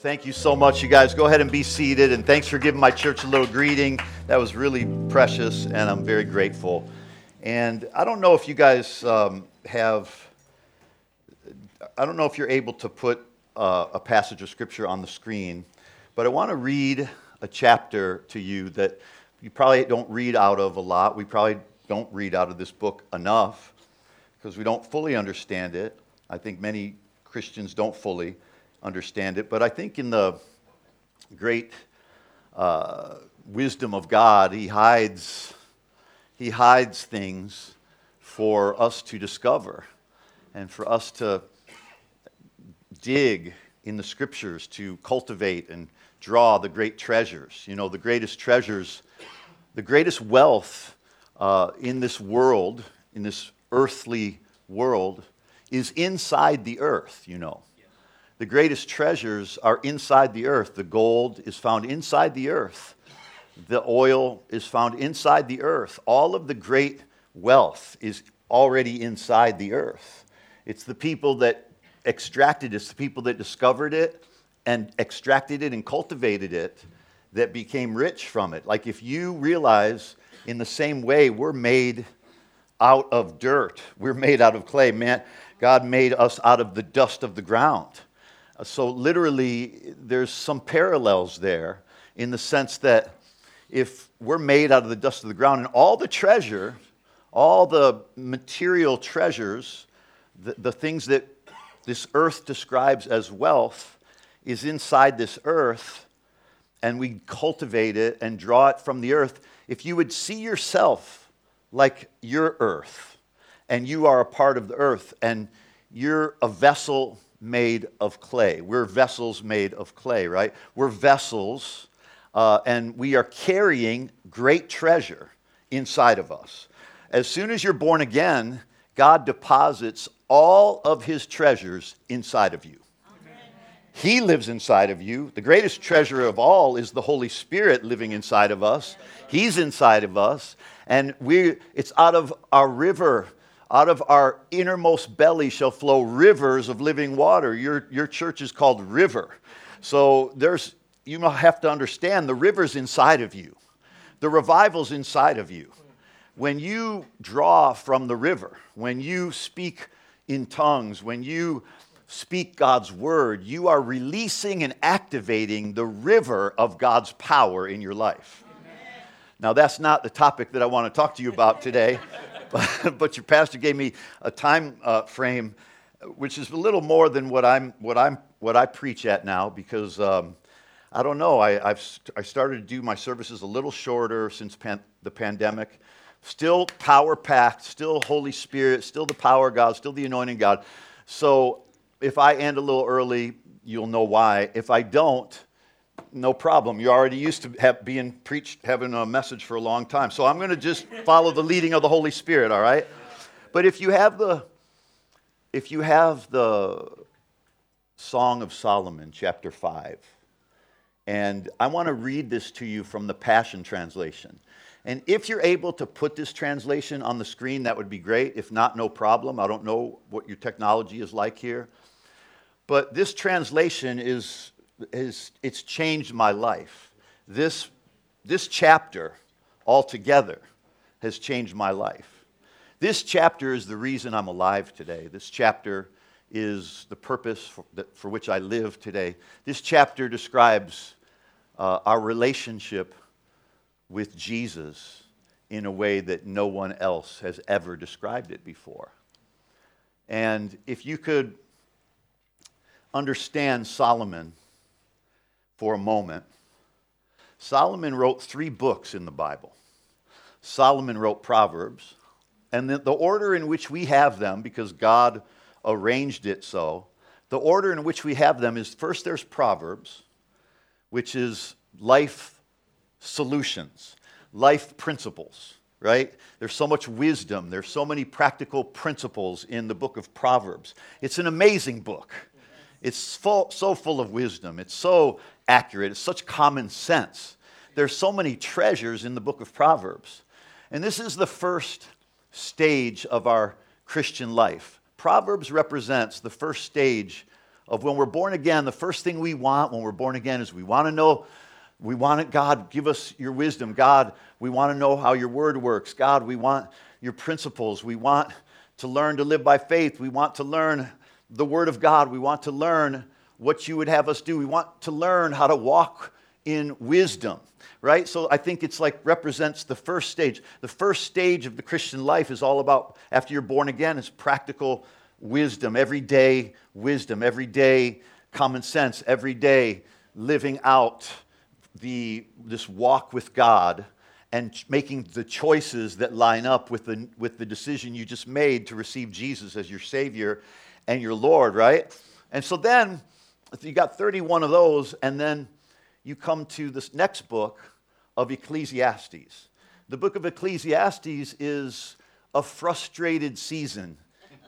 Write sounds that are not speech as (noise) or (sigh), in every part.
Thank you so much, you guys. Go ahead and be seated. And thanks for giving my church a little greeting. That was really precious, and I'm very grateful. And I don't know if you guys um, have, I don't know if you're able to put uh, a passage of scripture on the screen, but I want to read a chapter to you that you probably don't read out of a lot. We probably don't read out of this book enough because we don't fully understand it. I think many Christians don't fully understand it. But I think in the great uh, wisdom of God, He hides, He hides things for us to discover and for us to dig in the scriptures to cultivate and draw the great treasures. You know, the greatest treasures, the greatest wealth uh, in this world, in this earthly world, is inside the earth, you know. The greatest treasures are inside the earth. The gold is found inside the earth. The oil is found inside the earth. All of the great wealth is already inside the earth. It's the people that extracted it, it's the people that discovered it and extracted it and cultivated it that became rich from it. Like if you realize in the same way we're made out of dirt, we're made out of clay. Man, God made us out of the dust of the ground. Uh, so, literally, there's some parallels there in the sense that if we're made out of the dust of the ground and all the treasure, all the material treasures, the, the things that this earth describes as wealth, is inside this earth, and we cultivate it and draw it from the earth. If you would see yourself like your earth, and you are a part of the earth, and you're a vessel made of clay. We're vessels made of clay, right? We're vessels, uh, and we are carrying great treasure inside of us. As soon as you're born again, God deposits all of his treasures inside of you. He lives inside of you. The greatest treasure of all is the Holy Spirit living inside of us. He's inside of us. And we, it's out of our river out of our innermost belly shall flow rivers of living water. Your, your church is called River. So there's, you have to understand the river's inside of you, the revival's inside of you. When you draw from the river, when you speak in tongues, when you speak God's word, you are releasing and activating the river of God's power in your life. Now, that's not the topic that I want to talk to you about today. (laughs) but, (laughs) but your pastor gave me a time uh, frame, which is a little more than what I'm what I'm what I preach at now because. Um, I don't know. I, have I started to do my services a little shorter since pan, the pandemic. Still power packed, still Holy Spirit, still the power of God, still the anointing God. So if I end a little early, you'll know why. If I don't, no problem. You're already used to have, being preached, having a message for a long time. So I'm going to just follow the leading of the Holy Spirit, all right? But if you have the, if you have the Song of Solomon, chapter 5, and I want to read this to you from the Passion Translation. And if you're able to put this translation on the screen, that would be great. If not, no problem. I don't know what your technology is like here. But this translation is it's changed my life. This, this chapter altogether has changed my life. This chapter is the reason I'm alive today. This chapter is the purpose for, for which I live today. This chapter describes uh, our relationship with Jesus in a way that no one else has ever described it before. And if you could understand Solomon for a moment. Solomon wrote three books in the Bible. Solomon wrote Proverbs, and the, the order in which we have them, because God arranged it so, the order in which we have them is first there's Proverbs, which is life solutions, life principles, right? There's so much wisdom, there's so many practical principles in the book of Proverbs. It's an amazing book. It's full, so full of wisdom. It's so accurate. It's such common sense. There's so many treasures in the book of Proverbs. And this is the first stage of our Christian life. Proverbs represents the first stage of when we're born again, the first thing we want when we're born again is we want to know, we want it, God, give us your wisdom. God, we want to know how your word works. God, we want your principles. We want to learn to live by faith. We want to learn the word of God. We want to learn what you would have us do. We want to learn how to walk in wisdom, right? So I think it's like represents the first stage. The first stage of the Christian life is all about, after you're born again, is practical wisdom, everyday wisdom, everyday common sense, everyday living out the, this walk with God and making the choices that line up with the, with the decision you just made to receive Jesus as your Savior and your Lord, right? And so then you got 31 of those, and then you come to this next book of Ecclesiastes. The book of Ecclesiastes is a frustrated season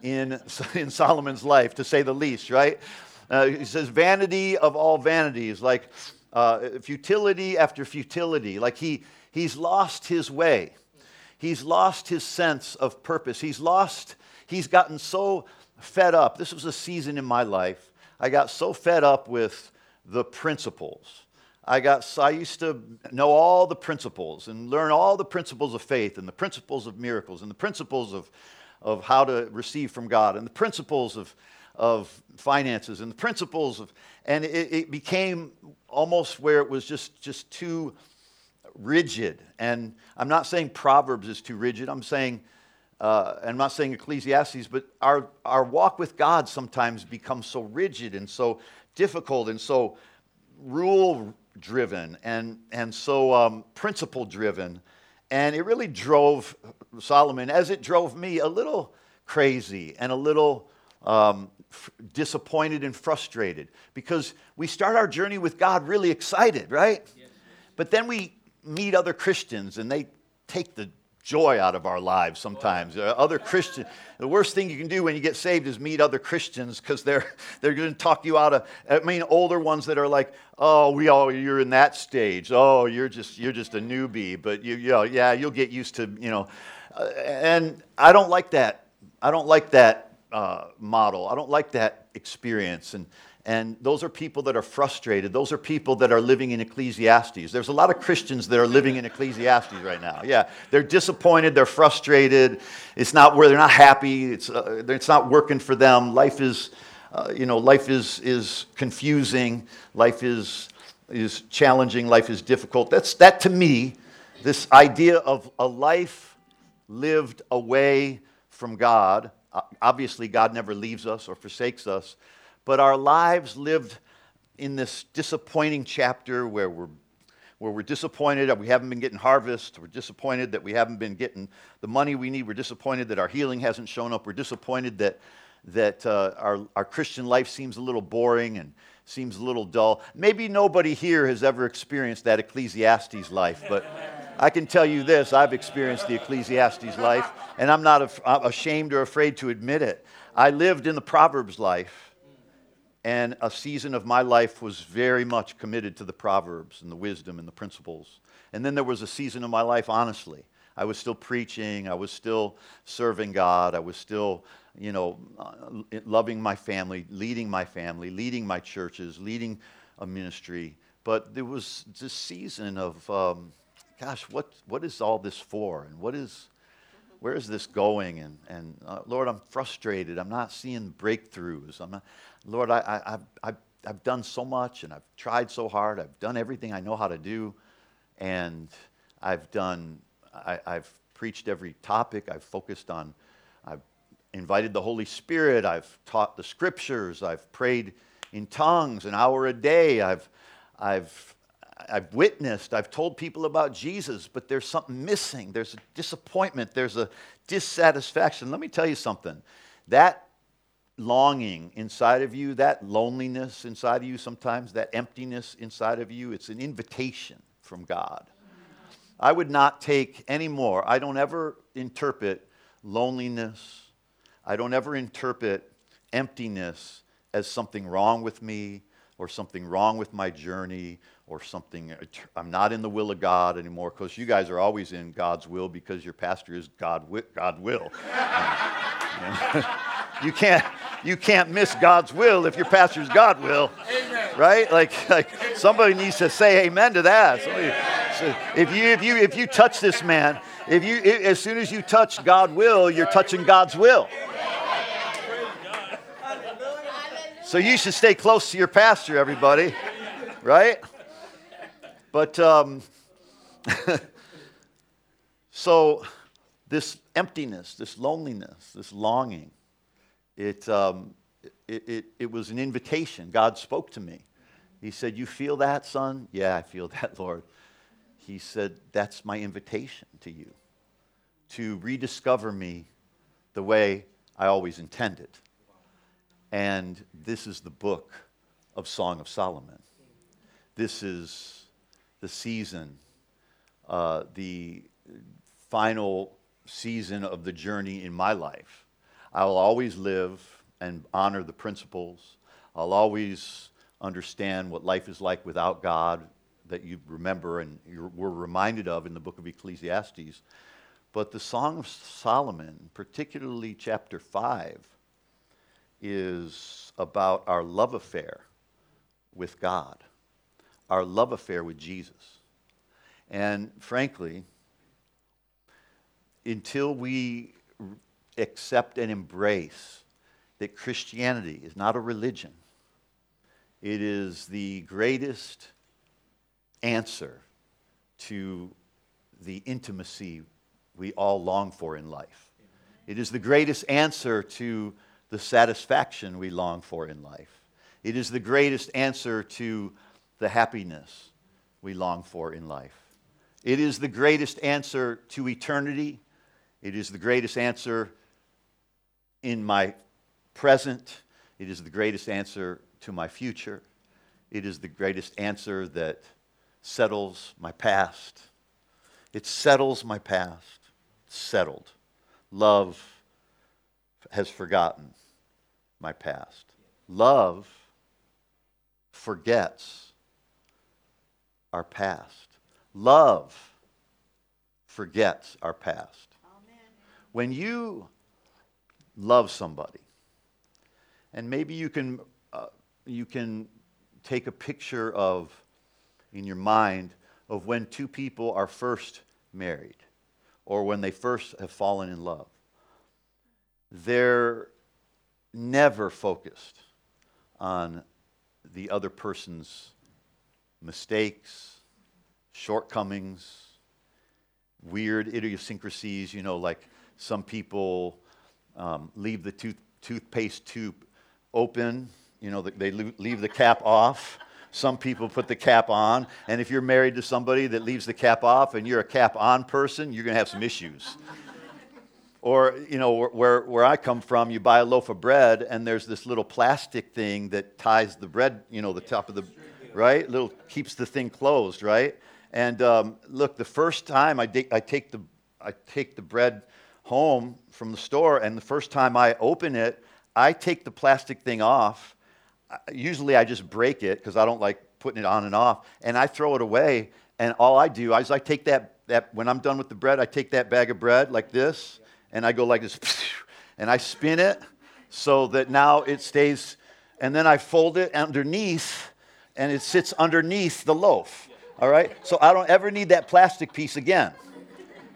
in, (laughs) in Solomon's life, to say the least, right? Uh, he says, vanity of all vanities, like uh, futility after futility. Like he, he's lost his way. He's lost his sense of purpose. He's lost, he's gotten so fed up. This was a season in my life. I got so fed up with the principles. I got I used to know all the principles and learn all the principles of faith and the principles of miracles and the principles of of how to receive from God and the principles of, of finances and the principles of, and it, it became almost where it was just, just too rigid. And I'm not saying Proverbs is too rigid. I'm saying, uh, I'm not saying Ecclesiastes, but our, our walk with God sometimes becomes so rigid and so difficult and so rule driven and, and so um, principle driven and it really drove Solomon, as it drove me, a little crazy and a little um, f- disappointed and frustrated because we start our journey with God really excited, right? Yes. But then we meet other Christians and they take the joy out of our lives sometimes. Uh, other Christians, the worst thing you can do when you get saved is meet other Christians because they're, (laughs) they're going to talk you out of, I mean, older ones that are like, oh, we all, you're in that stage. Oh, you're just, you're just a newbie, but you, you know, yeah, you'll get used to, you know. Uh, and I don't like that. I don't like that uh, model. I don't like that experience. And, and those are people that are frustrated. Those are people that are living in Ecclesiastes. There's a lot of Christians that are living in Ecclesiastes right now. Yeah, they're disappointed, they're frustrated. It's not where they're not happy. It's, uh, it's not working for them. Life is, uh, you know, life is, is confusing. Life is, is challenging. Life is difficult. That's, that to me, this idea of a life lived away from God. Obviously, God never leaves us or forsakes us but our lives lived in this disappointing chapter where we're where we're disappointed that we haven't been getting harvest. We're disappointed that we haven't been getting the money we need. We're disappointed that our healing hasn't shown up. We're disappointed that, that uh, our, our Christian life seems a little boring and seems a little dull. Maybe nobody here has ever experienced that Ecclesiastes life, but I can tell you this I've experienced the Ecclesiastes life, and I'm not ashamed or afraid to admit it. I lived in the Proverbs life and a season of my life was very much committed to the Proverbs and the wisdom and the principles. And then there was a season of my life, honestly. I was still preaching. I was still serving God. I was still, you know, uh, loving my family, leading my family, leading my churches, leading a ministry. But there was this season of, um, gosh, what, what is all this for? And what is, where is this going? And, and uh, Lord, I'm frustrated. I'm not seeing breakthroughs. I'm not, Lord, I, I, I've, I've done so much and I've tried so hard. I've done everything I know how to do. And I've done, I, I've preached every topic. I've focused on, I've invited the Holy Spirit. I've taught the scriptures. I've prayed in tongues an hour a day. I've, I've, I've witnessed, I've told people about Jesus, but there's something missing. There's a disappointment, there's a dissatisfaction. Let me tell you something. That longing inside of you, that loneliness inside of you sometimes, that emptiness inside of you, it's an invitation from God. I would not take any more. I don't ever interpret loneliness, I don't ever interpret emptiness as something wrong with me or something wrong with my journey or something. I'm not in the will of God anymore because you guys are always in God's will because your pastor is God, God will. (laughs) you can't you can't miss God's will if your pastor's God will. Amen. Right? Like, like somebody needs to say amen to that. Somebody, so if you if you if you touch this man, if you as soon as you touch God will, you're touching God's will. So you should stay close to your pastor, everybody. Right? But um, (laughs) so this emptiness, this loneliness, this longing, it, um, it, it, it was an invitation. God spoke to me. He said, You feel that, son? Yeah, I feel (laughs) that, Lord. He said, That's my invitation to you to rediscover me the way I always intended. And this is the book of Song of Solomon. This is the season, uh, the final season of the journey in my life. I will always live and honor the principles. I'll always understand what life is like without God that you remember and you were reminded of in the book of Ecclesiastes. But the Song of Solomon, particularly chapter 5, is about our love affair with God, our love affair with Jesus. And frankly, until we accept and embrace that Christianity is not a religion, it is the greatest answer to the intimacy we all long for in life. It is the greatest answer to the satisfaction we long for in life. It is the greatest answer to the happiness we long for in life. It is the greatest answer to eternity. It is the greatest answer in my present. It is the greatest answer to my future. It is the greatest answer that settles my past. It settles my past. settled. Love has forgotten my past. Love forgets our past. Love forgets our past. Amen. When you love somebody. And maybe you can, uh, you can take a picture of, in your mind, of when two people are first married or when they first have fallen in love. They're never focused on the other person's mistakes, shortcomings, weird idiosyncrasies, you know, like some people um, leave the tooth, toothpaste tube open. You know, they leave the cap off. Some people put the cap on. And if you're married to somebody that leaves the cap off and you're a cap on person, you're going to have some issues. or, you know, where, where I come from, you buy a loaf of bread and there's this little plastic thing that ties the bread, you know, the top of the, right? Little keeps the thing closed, right? And um, look, the first time I, I, take the, I take the bread home from the store, and the first time I open it, I take the plastic thing off. Usually I just break it because I don't like putting it on and off, and I throw it away. And all I do is I take that, that when I'm done with the bread, I take that bag of bread like this, and I go like this, (laughs) and I spin it so that now it stays, and then I fold it underneath, and it sits underneath the loaf. All right? So I don't ever need that plastic piece again.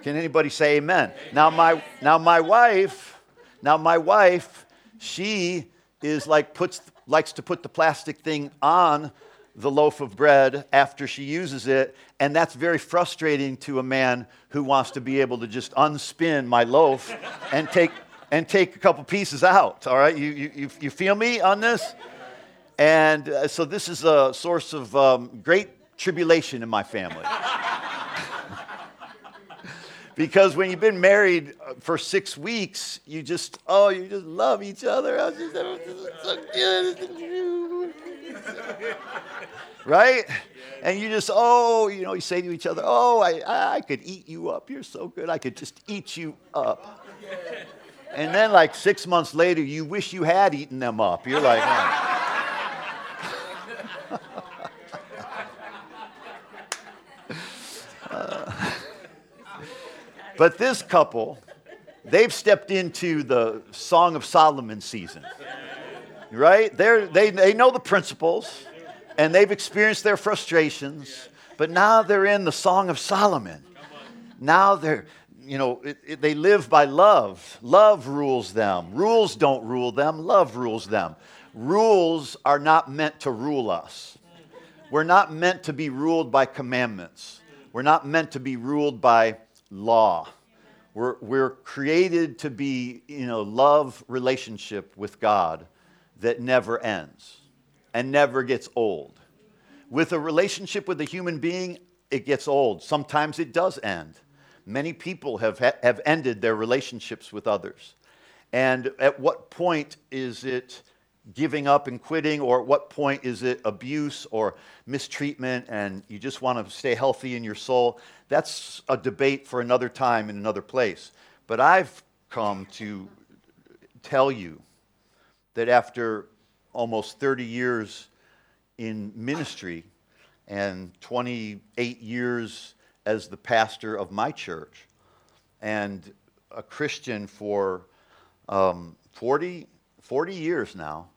Can anybody say amen? Now my now my wife, now my wife, she is like puts likes to put the plastic thing on the loaf of bread after she uses it, and that's very frustrating to a man who wants to be able to just unspin my loaf and take and take a couple pieces out. All right, you you you feel me on this? And uh, so this is a source of um, great tribulation in my family. Because when you've been married uh, for six weeks, you just, oh, you just love each other. I was just so good with (laughs) you, right? And you just, oh, you know, you say to each other, oh, I, I could eat you up. You're so good. I could just eat you up. And then, like six months later, you wish you had eaten them up. You're like, oh. But this couple, they've stepped into the Song of Solomon season, right? They're, they, they know the principles and they've experienced their frustrations, but now they're in the Song of Solomon. Now they're, you know, it, it, they live by love. Love rules them. Rules don't rule them, love rules them. Rules are not meant to rule us. We're not meant to be ruled by commandments. We're not meant to be ruled by law. We're, we're created to be in a love relationship with God that never ends and never gets old. With a relationship with a human being, it gets old. Sometimes it does end. Many people have, have ended their relationships with others. And at what point is it giving up and quitting, or at what point is it abuse or mistreatment and you just want to stay healthy in your soul? That's a debate for another time in another place. But I've come to tell you that after almost 30 years in ministry and 28 years as the pastor of my church and a Christian for um, 40, 40 years now,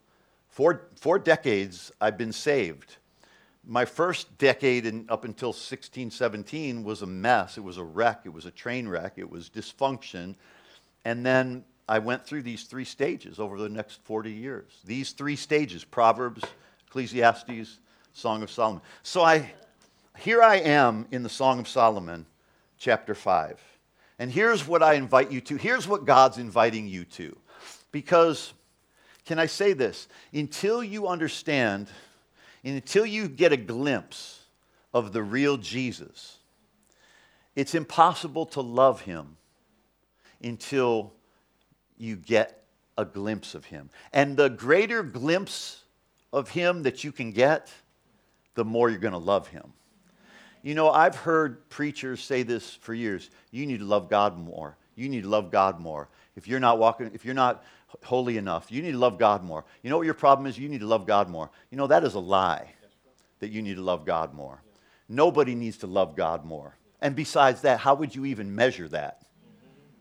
four, four decades, I've been saved. My first decade in, up until 16, 17 was a mess. It was a wreck. It was a train wreck. It was dysfunction. And then I went through these three stages over the next 40 years. These three stages Proverbs, Ecclesiastes, Song of Solomon. So I, here I am in the Song of Solomon, chapter 5. And here's what I invite you to. Here's what God's inviting you to. Because, can I say this? Until you understand, and until you get a glimpse of the real Jesus, it's impossible to love him until you get a glimpse of him. And the greater glimpse of him that you can get, the more you're going to love him. You know, I've heard preachers say this for years. You need to love God more. You need to love God more. If you're not walking, if you're not holy enough, you need to love God more. You know what your problem is? You need to love God more. You know, that is a lie that you need to love God more. Nobody needs to love God more. And besides that, how would you even measure that?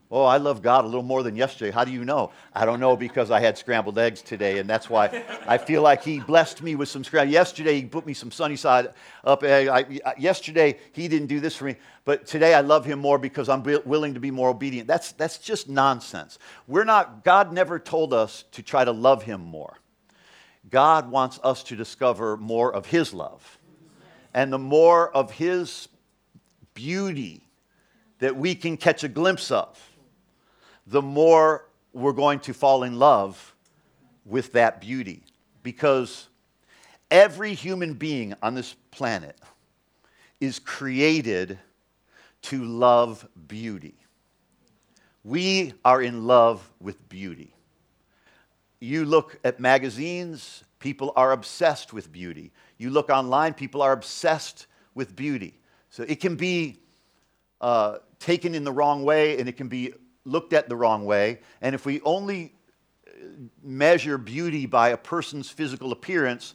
Oh, I love God a little more than yesterday. How do you know? I don't know because I had scrambled eggs today, and that's why I feel like He blessed me with some scrambled. Yesterday He put me some sunny side up egg. I, yesterday He didn't do this for me, but today I love Him more because I'm willing to be more obedient. That's that's just nonsense. We're not. God never told us to try to love Him more. God wants us to discover more of His love, and the more of His beauty that we can catch a glimpse of the more we're going to fall in love with that beauty. Because every human being on this planet is created to love beauty. We are in love with beauty. You look at magazines, people are obsessed with beauty. You look online, people are obsessed with beauty. So it can be uh, taken in the wrong way and it can be looked at the wrong way. And if we only uh, measure beauty by a person's physical appearance,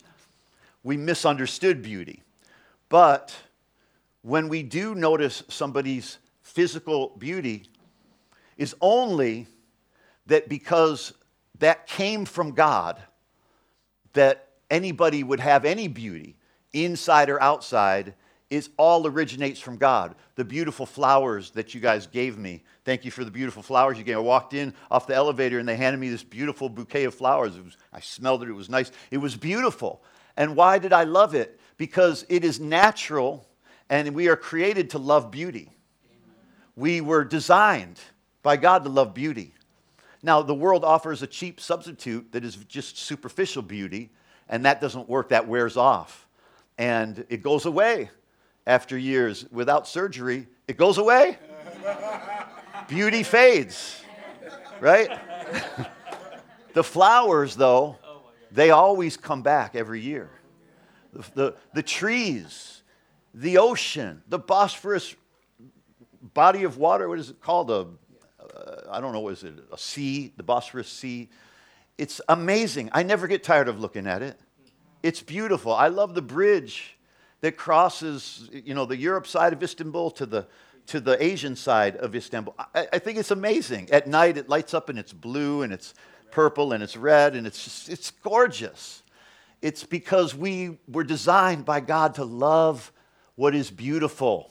we misunderstood beauty. But when we do notice somebody's physical beauty, is only that because that came from God, that anybody would have any beauty, inside or outside, is all originates from God. The beautiful flowers that you guys gave me. Thank you for the beautiful flowers you gave. I walked in off the elevator and they handed me this beautiful bouquet of flowers. Was, I smelled it, it was nice. It was beautiful. And why did I love it? Because it is natural and we are created to love beauty. We were designed by God to love beauty. Now, the world offers a cheap substitute that is just superficial beauty, and that doesn't work, that wears off. And it goes away after years without surgery, it goes away. (laughs) Beauty fades, right? (laughs) the flowers, though, they always come back every year. The, the, the, trees, the ocean, the Bosphorus body of water, what is it called? A, uh, I don't know, is it a sea, the Bosphorus Sea? It's amazing. I never get tired of looking at it. It's beautiful. I love the bridge that crosses, you know, the Europe side of Istanbul to the, to the Asian side of Istanbul. I, I think it's amazing. At night, it lights up and it's blue and it's purple and it's red and it's just, it's gorgeous. It's because we were designed by God to love what is beautiful.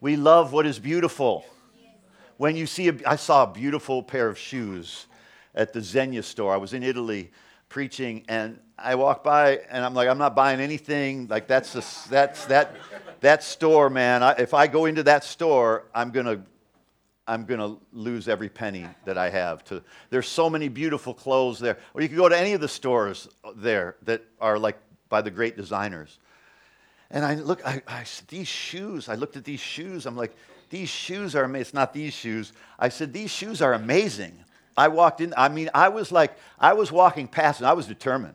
We love what is beautiful. When you see, a, I saw a beautiful pair of shoes at the Zegna store. I was in Italy preaching, and I walk by, and I'm like, I'm not buying anything. Like that's the, that's that that store, man. I, if I go into that store, I'm gonna I'm gonna lose every penny that I have. To there's so many beautiful clothes there, or you can go to any of the stores there that are like by the great designers. And I look, I, I these shoes. I looked at these shoes. I'm like, these shoes are amazing. It's not these shoes. I said, these shoes are amazing. I walked in, I mean, I was like, I was walking past and I was determined.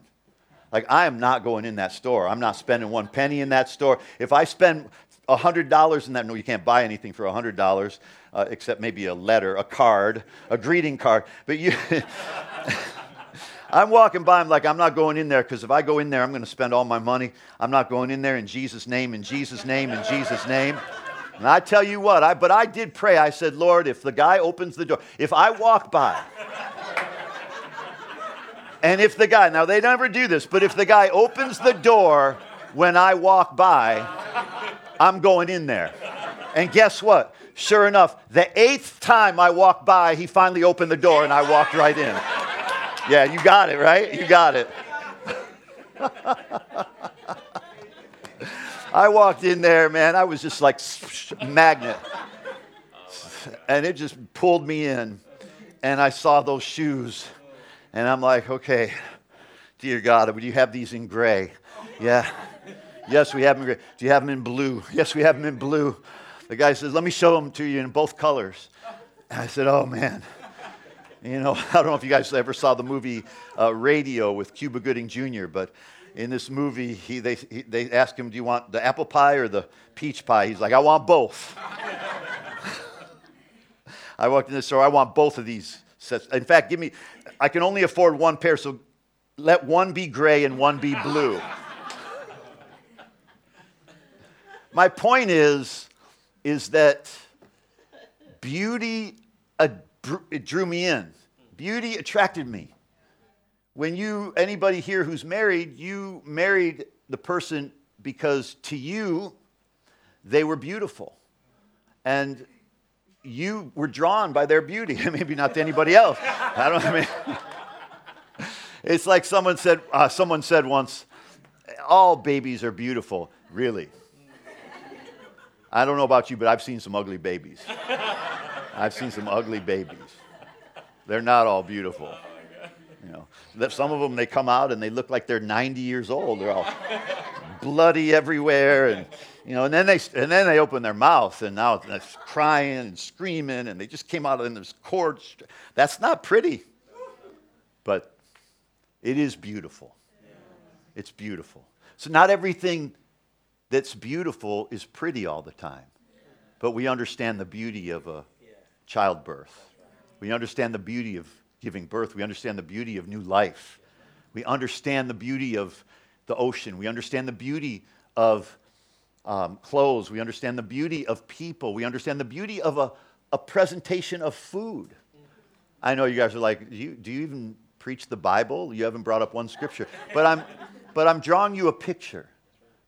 Like, I am not going in that store. I'm not spending one penny in that store. If I spend $100 in that, no, you can't buy anything for $100 uh, except maybe a letter, a card, a greeting card. But you, (laughs) I'm walking by, I'm like, I'm not going in there because if I go in there, I'm going to spend all my money. I'm not going in there in Jesus' name, in Jesus' name, in Jesus' name. And I tell you what, I, but I did pray. I said, Lord, if the guy opens the door, if I walk by, and if the guy, now they never do this, but if the guy opens the door when I walk by, I'm going in there. And guess what? Sure enough, the eighth time I walked by, he finally opened the door and I walked right in. Yeah, you got it, right? You got it. (laughs) I walked in there, man. I was just like magnet. And it just pulled me in. And I saw those shoes. And I'm like, okay, dear God, would you have these in gray? Yeah. Yes, we have them in gray. Do you have them in blue? Yes, we have them in blue. The guy says, let me show them to you in both colors. And I said, oh, man. You know, (laughs) I don't know if you guys ever saw the movie uh, Radio with Cuba Gooding Jr., but in this movie, he, they, he, they ask him, Do you want the apple pie or the peach pie? He's like, I want both. (laughs) I walked in the store, I want both of these sets. In fact, give me, I can only afford one pair, so let one be gray and one be blue. My point is, is that beauty, it drew me in. Beauty attracted me when you, anybody here who's married, you married the person because to you, they were beautiful. And you were drawn by their beauty, (laughs) maybe not to anybody else. I don't I mean, (laughs) it's like someone said, uh, someone said once, all babies are beautiful. Really? I don't know about you, but I've seen some ugly babies. I've seen some ugly babies. They're not all beautiful. You know, some of them they come out and they look like they're 90 years old. They're all bloody everywhere, and you know, and then they and then they open their mouth and now it's crying and screaming, and they just came out in this cord. That's not pretty, but it is beautiful. It's beautiful. So not everything that's beautiful is pretty all the time, but we understand the beauty of a childbirth. We understand the beauty of giving birth. We understand the beauty of new life. We understand the beauty of the ocean. We understand the beauty of um, clothes. We understand the beauty of people. We understand the beauty of a, a presentation of food. I know you guys are like, do you, do you even preach the Bible? You haven't brought up one scripture. But I'm, but I'm drawing you a picture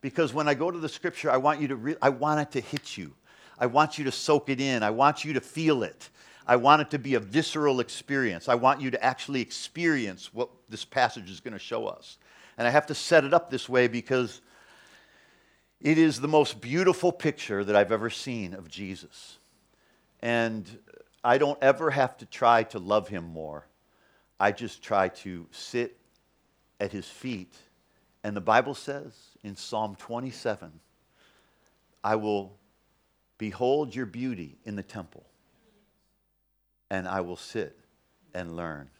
because when I go to the scripture, I want you to, re- I want it to hit you. I want you to soak it in. I want you to feel it. I want it to be a visceral experience. I want you to actually experience what this passage is going to show us. And I have to set it up this way because it is the most beautiful picture that I've ever seen of Jesus. And I don't ever have to try to love him more. I just try to sit at his feet. And the Bible says in Psalm 27 I will behold your beauty in the temple and I will sit and learn.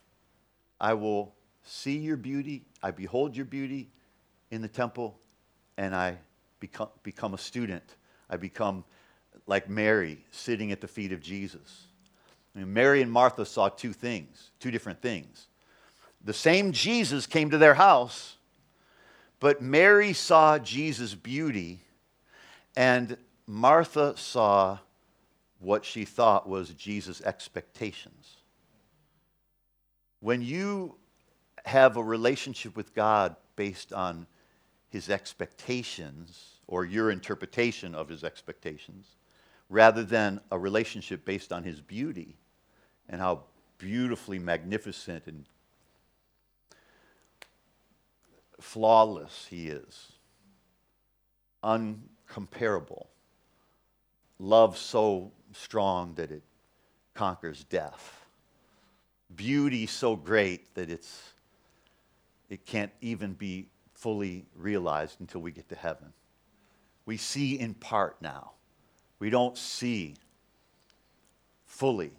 I will see your beauty, I behold your beauty in the temple, and I become, become a student. I become like Mary sitting at the feet of Jesus. I mean, Mary and Martha saw two things, two different things. The same Jesus came to their house, but Mary saw Jesus' beauty, and Martha saw what she thought was Jesus' expectations. When you have a relationship with God based on his expectations or your interpretation of his expectations, rather than a relationship based on his beauty and how beautifully magnificent and flawless he is, uncomparable, love so strong that it conquers death, beauty so great that it's, it can't even be fully realized until we get to heaven. We see in part now. We don't see fully.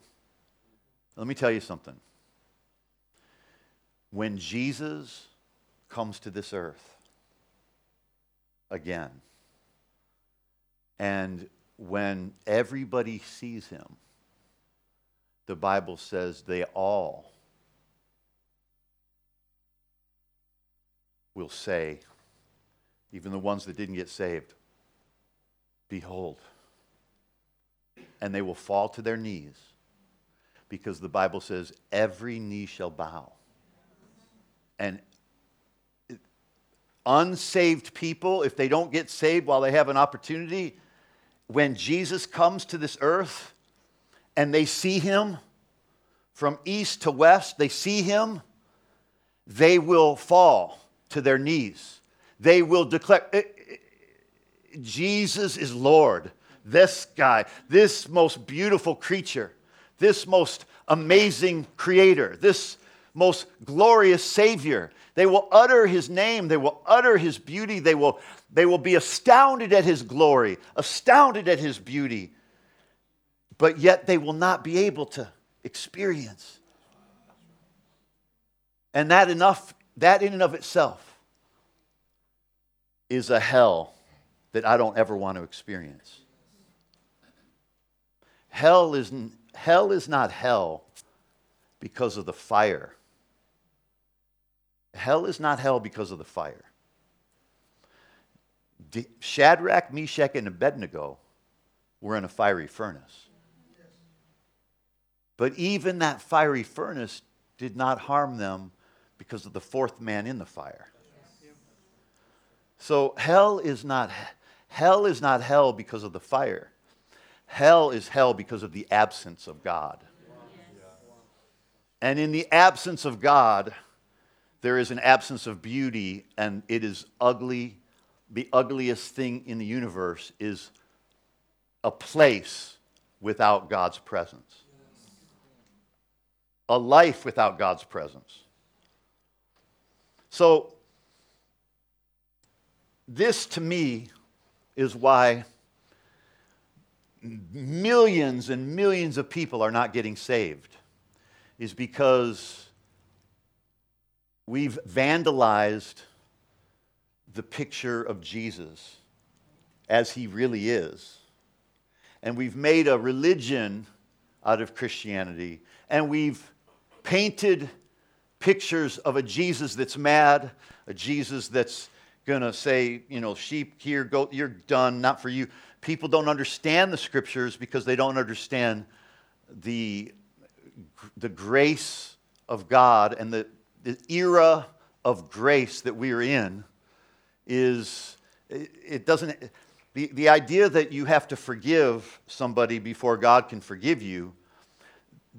Let me tell you something. When Jesus comes to this earth again, and when everybody sees him, the Bible says they all will say, even the ones that didn't get saved, Behold. And they will fall to their knees because the Bible says, every knee shall bow. And unsaved people, if they don't get saved while they have an opportunity, when Jesus comes to this earth and they see him from east to west, they see him, they will fall to their knees. They will declare, eh, eh, Jesus is Lord. This guy, this most beautiful creature, this most amazing creator, this most glorious Savior. They will utter his name, they will utter his beauty, they will, they will be astounded at his glory, astounded at his beauty, but yet they will not be able to experience. And that enough, that in and of itself is a hell that I don't ever want to experience. Hell is, hell is not hell because of the fire. Hell is not hell because of the fire. Shadrach, Meshach, and Abednego were in a fiery furnace. But even that fiery furnace did not harm them because of the fourth man in the fire. So hell is not hell is not hell because of the fire. Hell is hell because of the absence of God. And in the absence of God, there is an absence of beauty, and it is ugly. The ugliest thing in the universe is a place without God's presence, a life without God's presence. So, this to me is why millions and millions of people are not getting saved, is because we've vandalized the picture of Jesus as he really is. And we've made a religion out of Christianity, and we've painted pictures of a Jesus that's mad, a Jesus that's going to say, you know, sheep here, go, you're done, not for you. People don't understand the scriptures because they don't understand the, the grace of God and the, the era of grace that we are in is, it, it doesn't, the, the idea that you have to forgive somebody before God can forgive you,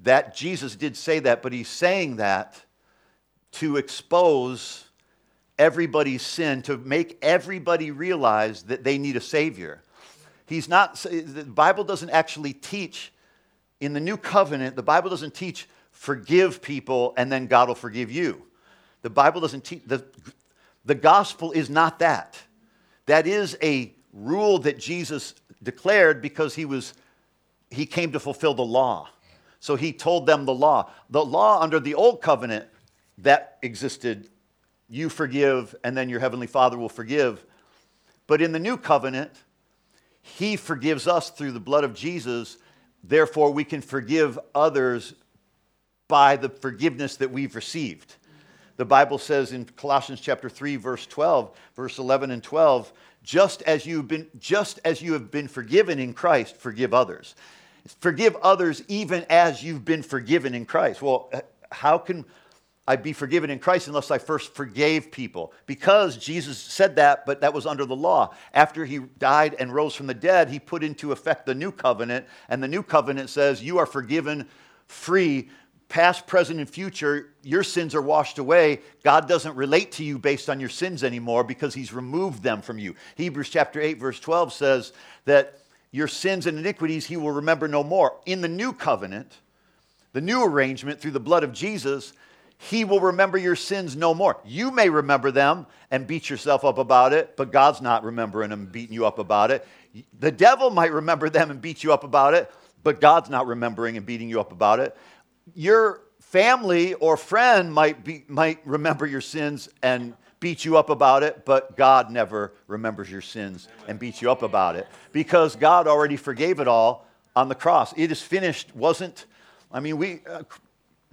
that Jesus did say that, but he's saying that to expose everybody's sin, to make everybody realize that they need a Savior. He's not, the Bible doesn't actually teach, in the new covenant, the Bible doesn't teach forgive people and then God will forgive you. The Bible doesn't teach, the, the gospel is not that. That is a rule that Jesus declared because he was he came to fulfill the law. So he told them the law. The law under the old covenant that existed you forgive, and then your heavenly Father will forgive. But in the new covenant, He forgives us through the blood of Jesus. Therefore, we can forgive others by the forgiveness that we've received. The Bible says in Colossians chapter 3 verse 12, verse 11 and 12, just as you've been just as you have been forgiven in Christ, forgive others. Forgive others even as you've been forgiven in Christ. Well, how can I be forgiven in Christ unless I first forgave people? Because Jesus said that, but that was under the law. After he died and rose from the dead, he put into effect the new covenant, and the new covenant says, You are forgiven free past, present, and future, your sins are washed away. God doesn't relate to you based on your sins anymore because he's removed them from you. Hebrews chapter 8, verse 12 says that your sins and iniquities he will remember no more. In the new covenant, the new arrangement through the blood of Jesus, he will remember your sins no more. You may remember them and beat yourself up about it, but God's not remembering them and beating you up about it. The devil might remember them and beat you up about it, but God's not remembering and beating you up about it your family or friend might, be, might remember your sins and beat you up about it, but God never remembers your sins and beats you up about it because God already forgave it all on the cross. It is finished wasn't, I mean, we, uh,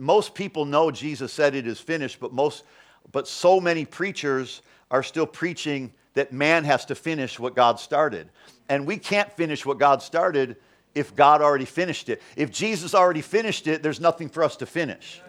most people know Jesus said it is finished, but most, but so many preachers are still preaching that man has to finish what God started. And we can't finish what God started if God already finished it. If Jesus already finished it, there's nothing for us to finish.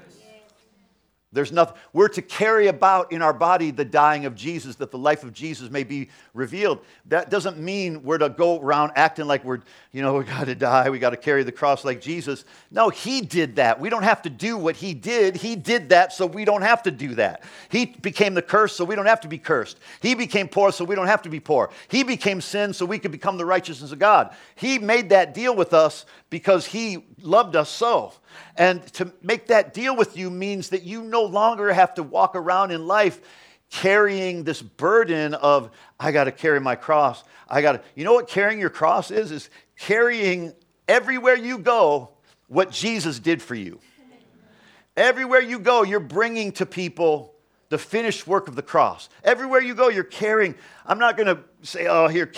There's nothing. We're to carry about in our body the dying of Jesus, that the life of Jesus may be revealed. That doesn't mean we're to go around acting like we're, you know, we got to die, we got to carry the cross like Jesus. No, He did that. We don't have to do what He did. He did that, so we don't have to do that. He became the curse, so we don't have to be cursed. He became poor, so we don't have to be poor. He became sin, so we could become the righteousness of God. He made that deal with us because He loved us so. And to make that deal with you means that you no longer have to walk around in life carrying this burden of, I got to carry my cross. I got to, you know what carrying your cross is? Is carrying everywhere you go what Jesus did for you. Everywhere you go, you're bringing to people the finished work of the cross. Everywhere you go, you're carrying. I'm not going to say, oh, here,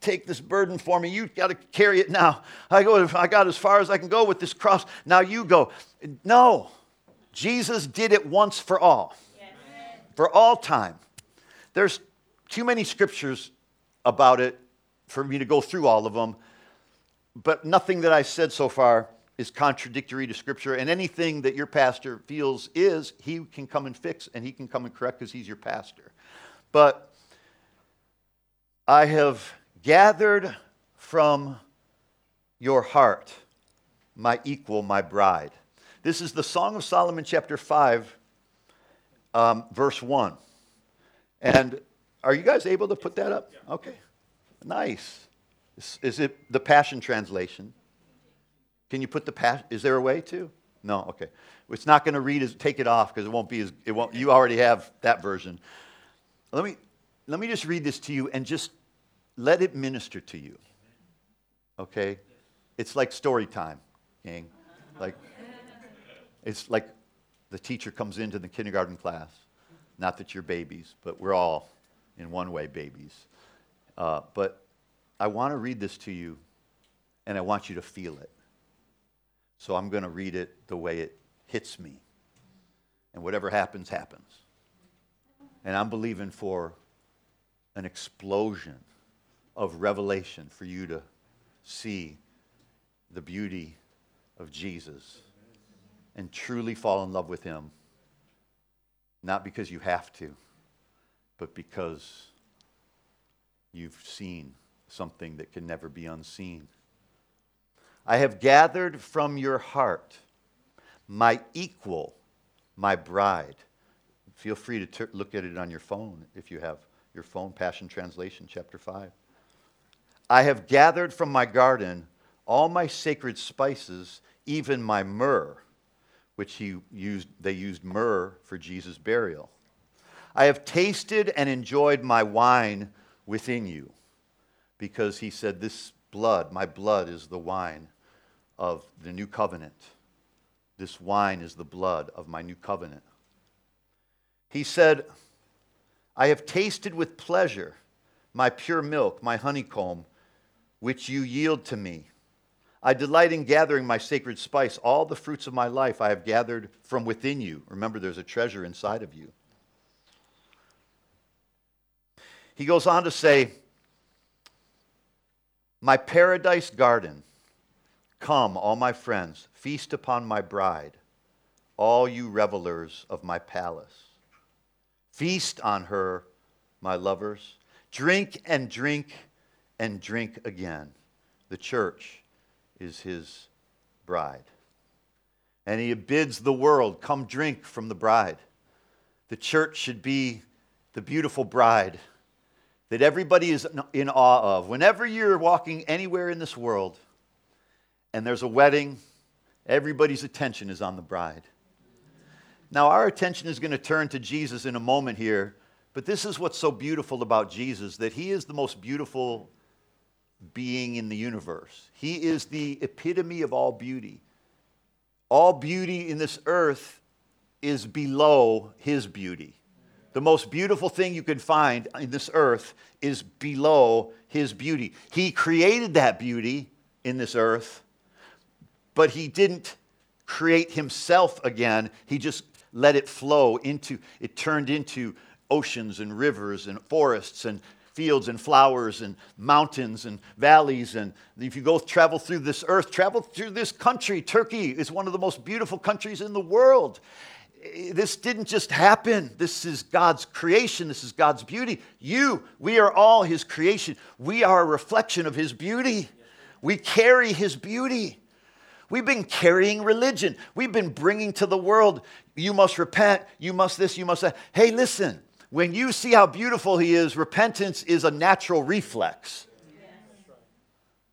take this burden for me. You got to carry it now. I go, I got as far as I can go with this cross. Now you go. No. Jesus did it once for all. For all time. There's too many scriptures about it for me to go through all of them, but nothing that I said so far is contradictory to scripture and anything that your pastor feels is he can come and fix and he can come and correct because he's your pastor. But I have gathered from your heart my equal, my bride. This is the Song of Solomon, chapter 5, um, verse 1. And are you guys able to put that up? Okay. Nice. Is, is it the Passion Translation? Can you put the Passion? Is there a way to? No, okay. It's not going to read as, take it off because it won't be as, it won't, you already have that version. Let me, let me just read this to you and just let it minister to you. Okay? It's like story time, gang. Like, it's like the teacher comes into the kindergarten class. Not that you're babies, but we're all, in one way, babies. Uh, but I want to read this to you, and I want you to feel it. So I'm going to read it the way it hits me. And whatever happens, happens. And I'm believing for an explosion of revelation for you to see the beauty of Jesus and truly fall in love with Him. Not because you have to, but because you've seen something that can never be unseen. I have gathered from your heart my equal, my bride. Feel free to ter- look at it on your phone if you have your phone, Passion Translation, chapter 5. I have gathered from my garden all my sacred spices, even my myrrh, which he used, they used myrrh for Jesus' burial. I have tasted and enjoyed my wine within you, because he said, This blood, my blood, is the wine of the new covenant. This wine is the blood of my new covenant. He said, I have tasted with pleasure my pure milk, my honeycomb which you yield to me. I delight in gathering my sacred spice. All the fruits of my life I have gathered from within you. Remember, there's a treasure inside of you. He goes on to say, My paradise garden Come, all my friends, feast upon my bride, all you revelers of my palace. Feast on her, my lovers. Drink and drink and drink again. The church is his bride. And he bids the world, come drink from the bride. The church should be the beautiful bride that everybody is in awe of. Whenever you're walking anywhere in this world and there's a wedding, everybody's attention is on the bride. Now, our attention is going to turn to Jesus in a moment here, but this is what's so beautiful about Jesus that he is the most beautiful being in the universe. He is the epitome of all beauty. All beauty in this earth is below his beauty. The most beautiful thing you can find in this earth is below his beauty. He created that beauty in this earth, but he didn't create himself again. He just let it flow into, it turned into oceans and rivers and forests and fields and flowers and mountains and valleys. And if you go travel through this earth, travel through this country. Turkey is one of the most beautiful countries in the world. Eh, this didn't just happen. This is God's creation. This is God's beauty. You, we are all His creation. We are a reflection of His beauty. We carry His beauty. We've been carrying religion. We've been bringing to the world, you must repent, you must this, you must that. Hey, listen, when you see how beautiful he is, repentance is a natural reflex.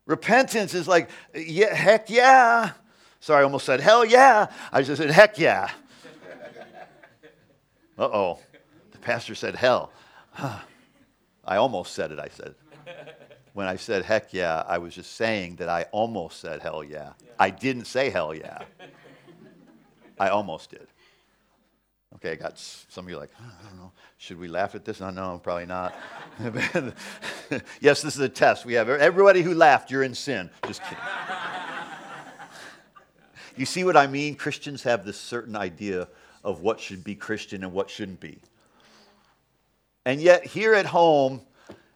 Repentance is like, yeah, heck yeah. Sorry, I almost said hell yeah. I just said heck yeah. Uh oh. The pastor said hell. (sighs) I almost said it, I said. When I said heck yeah, I was just saying that I almost said hell yeah. I didn't say hell yeah. I almost did. Okay, I got some of you like, I don't know, should we laugh at this? No, no, probably not. (laughs) yes, this is a test. We have everybody who laughed, you're in sin. Just kidding. you see what I mean? Christians have this certain idea of what should be Christian and what shouldn't be. And yet, here at home,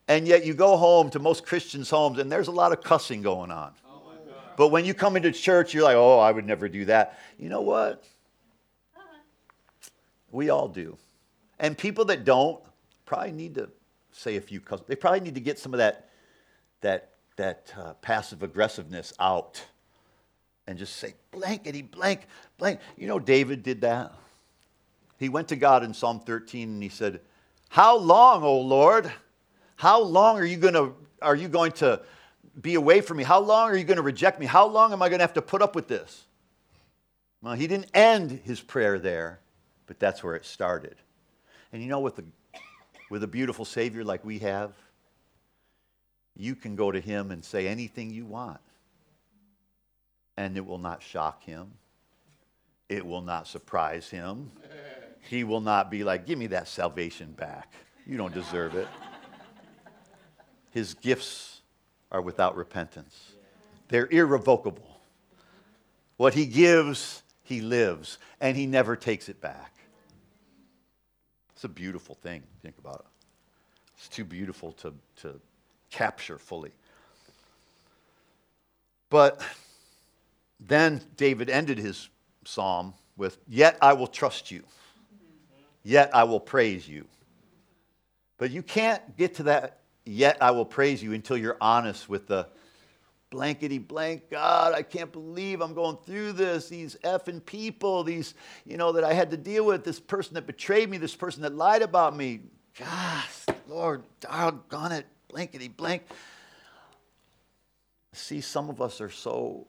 and yet you go home to most Christians' homes, and there's a lot of cussing going on. but when you come into church, you're like, oh, I would never do that. You know what? We all do. And people that don't probably need to say a few, they probably need to get some of that, that, that uh, passive aggressiveness out and just say, blankety blank, blank. You know, David did that. He went to God in Psalm 13 and he said, How long, O Lord? How long are you going to, are you going to be away from me? How long are you going to reject me? How long am I going to have to put up with this? Well, he didn't end his prayer there but that's where it started. And you know, with, with a beautiful Savior like we have, you can go to Him and say anything you want, and it will not shock Him. It will not surprise Him. He will not be like, Give me that salvation back. You don't deserve it. His gifts are without repentance, they're irrevocable. What He gives, He lives, and He never takes it back. It's a beautiful thing. Think about it. It's too beautiful to, to capture fully. But then David ended his psalm with, Yet I will trust you, yet I will praise you. But you can't get to that, yet I will praise you, until you're honest with the blankety blank God, I can't believe I'm going through this. These effing people, these, you know, that I had to deal with, this person that betrayed me, this person that lied about me. Gosh, Lord, doggone it, blankety blank. See, some of us are so,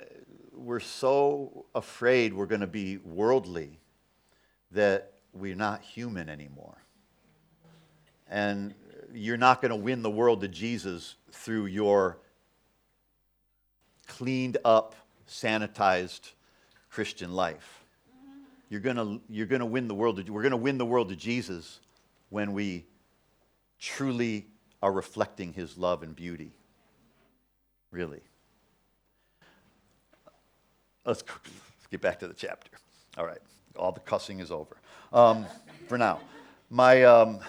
uh, we're so afraid we're going to be worldly that we're not human anymore. And you're not going to win the world to Jesus through your cleaned up, sanitized Christian life. You're going you're gonna win the world. We're going to win the world to Jesus when we truly are reflecting his love and beauty. Really. Let's, let's get back to the chapter. All right. All the cussing is over um, for now. My, um,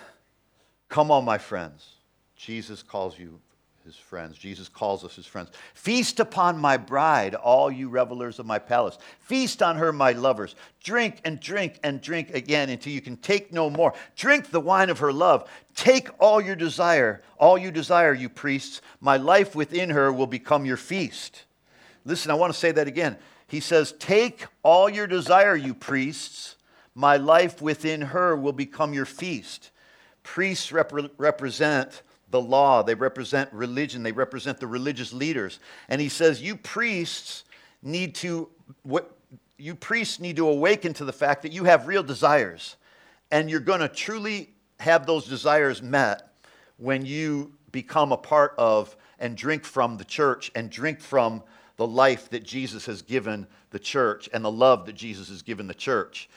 come on, my friends. Jesus calls you his friends. Jesus calls us his friends. Feast upon my bride, all you revelers of my palace. Feast on her, my lovers. Drink and drink and drink again until you can take no more. Drink the wine of her love. Take all your desire, all you desire, you priests. My life within her will become your feast. Listen, I want to say that again. He says, Take all your desire, you priests. My life within her will become your feast. Priests rep- represent the law, they represent religion, they represent the religious leaders. And he says, You priests need to, what, you priests need to awaken to the fact that you have real desires. And you're going to truly have those desires met when you become a part of and drink from the church and drink from the life that Jesus has given the church and the love that Jesus has given the church.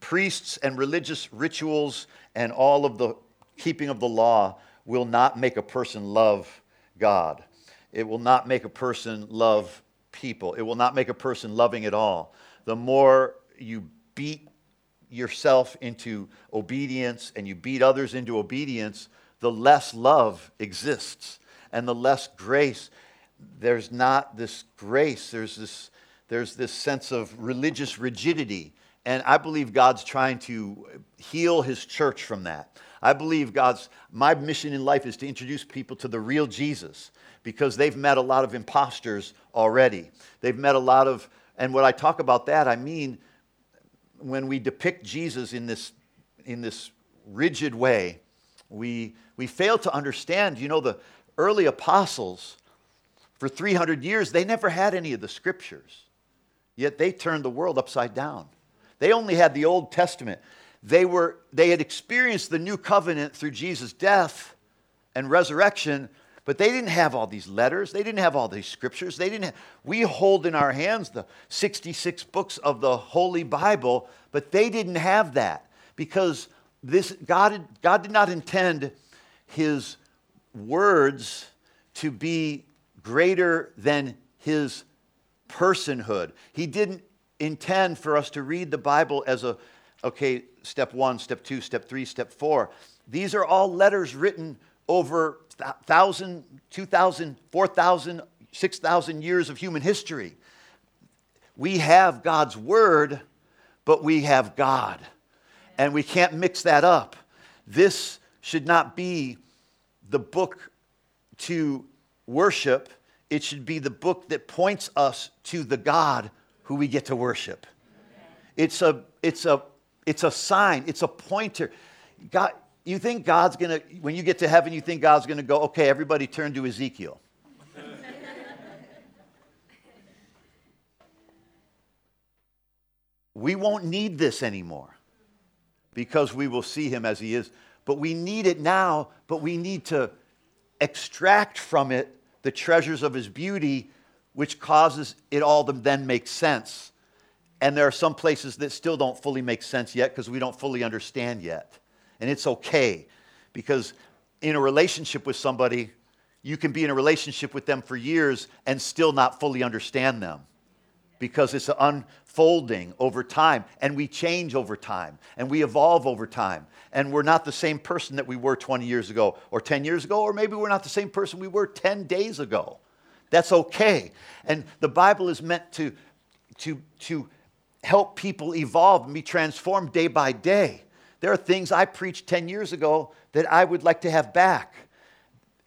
Priests and religious rituals and all of the keeping of the law will not make a person love God. It will not make a person love people. It will not make a person loving at all. The more you beat yourself into obedience and you beat others into obedience, the less love exists and the less grace. There's not this grace, there's this, there's this sense of religious rigidity. And I believe God's trying to heal his church from that. I believe God's, my mission in life is to introduce people to the real Jesus because they've met a lot of imposters already. They've met a lot of, and when I talk about that, I mean when we depict Jesus in this, in this rigid way, we, we fail to understand, you know, the early apostles, for 300 years, they never had any of the scriptures, yet they turned the world upside down. They only had the Old Testament. They, were, they had experienced the new covenant through Jesus' death and resurrection, but they didn't have all these letters. They didn't have all these scriptures. They didn't have, we hold in our hands the 66 books of the Holy Bible, but they didn't have that because this, God, God did not intend his words to be greater than his personhood. He didn't intend for us to read the Bible as a, okay, step one, step two, step three, step four. These are all letters written over 1,000, 2,000, 4,000, 6,000 years of human history. We have God's word, but we have God. And we can't mix that up. This should not be the book to worship, it should be the book that points us to the God who we get to worship. It's a, it's a it's a sign, it's a pointer. God, you think God's going to, when you get to heaven, you think God's going to go, okay, everybody turn to Ezekiel. (laughs) we won't need this anymore because we will see him as he is. But we need it now, but we need to extract from it the treasures of his beauty, which causes it all to then make sense and there are some places that still don't fully make sense yet because we don't fully understand yet. And it's okay because in a relationship with somebody, you can be in a relationship with them for years and still not fully understand them because it's unfolding over time and we change over time and we evolve over time. And we're not the same person that we were 20 years ago or 10 years ago or maybe we're not the same person we were 10 days ago. That's okay. And the bible is meant to to to help people evolve and be transformed day by day. There are things I preached 10 years ago that I would like to have back.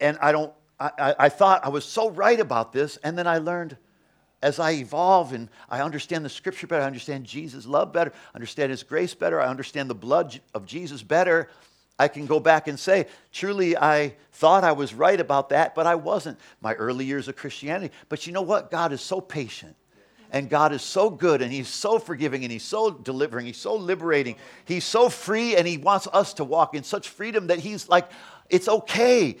And I don't, I, I thought I was so right about this, and then I learned as I evolve and I understand the scripture better, I understand Jesus' love better, understand his grace better, I understand the blood of Jesus better, I can go back and say, truly, I thought I was right about that, but I wasn't. My early years of Christianity. But you know what? God is so patient. And God is so good and He's so forgiving and He's so delivering. He's so liberating. He's so free and He wants us to walk in such freedom that He's like, it's okay.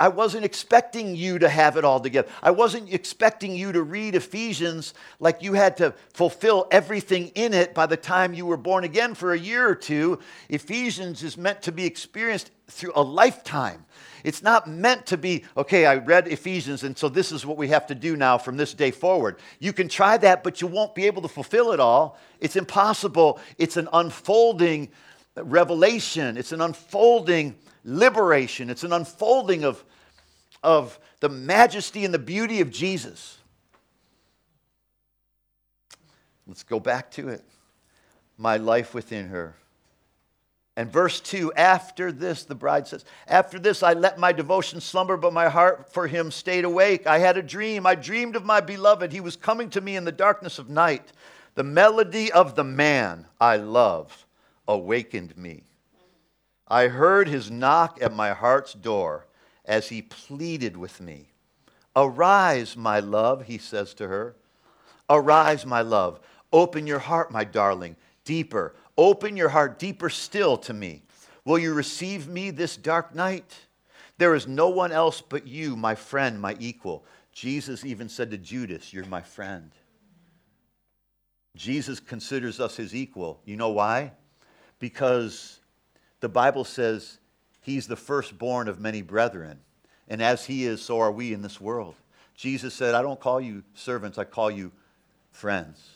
I wasn't expecting you to have it all together. I wasn't expecting you to read Ephesians like you had to fulfill everything in it by the time you were born again for a year or two. Ephesians is meant to be experienced through a lifetime. It's not meant to be, okay, I read Ephesians, and so this is what we have to do now from this day forward. You can try that, but you won't be able to fulfill it all. It's impossible. It's an unfolding revelation, it's an unfolding liberation, it's an unfolding of, of the majesty and the beauty of Jesus. Let's go back to it. My life within her. And verse 2 After this, the bride says, After this, I let my devotion slumber, but my heart for him stayed awake. I had a dream. I dreamed of my beloved. He was coming to me in the darkness of night. The melody of the man I love awakened me. I heard his knock at my heart's door as he pleaded with me. Arise, my love, he says to her. Arise, my love. Open your heart, my darling, deeper. Open your heart deeper still to me. Will you receive me this dark night? There is no one else but you, my friend, my equal. Jesus even said to Judas, You're my friend. Jesus considers us his equal. You know why? Because the Bible says he's the firstborn of many brethren. And as he is, so are we in this world. Jesus said, I don't call you servants, I call you friends.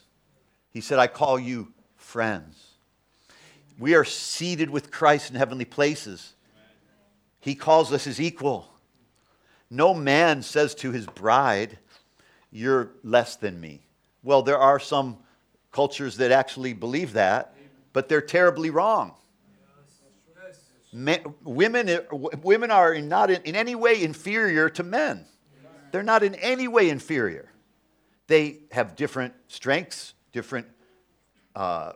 He said, I call you friends. We are seated with Christ in heavenly places. He calls us his equal. No man says to his bride, You're less than me. Well, there are some cultures that actually believe that, but they're terribly wrong. Men, women, women are not in, in any way inferior to men. They're not in any way inferior. They have different strengths, different, uh,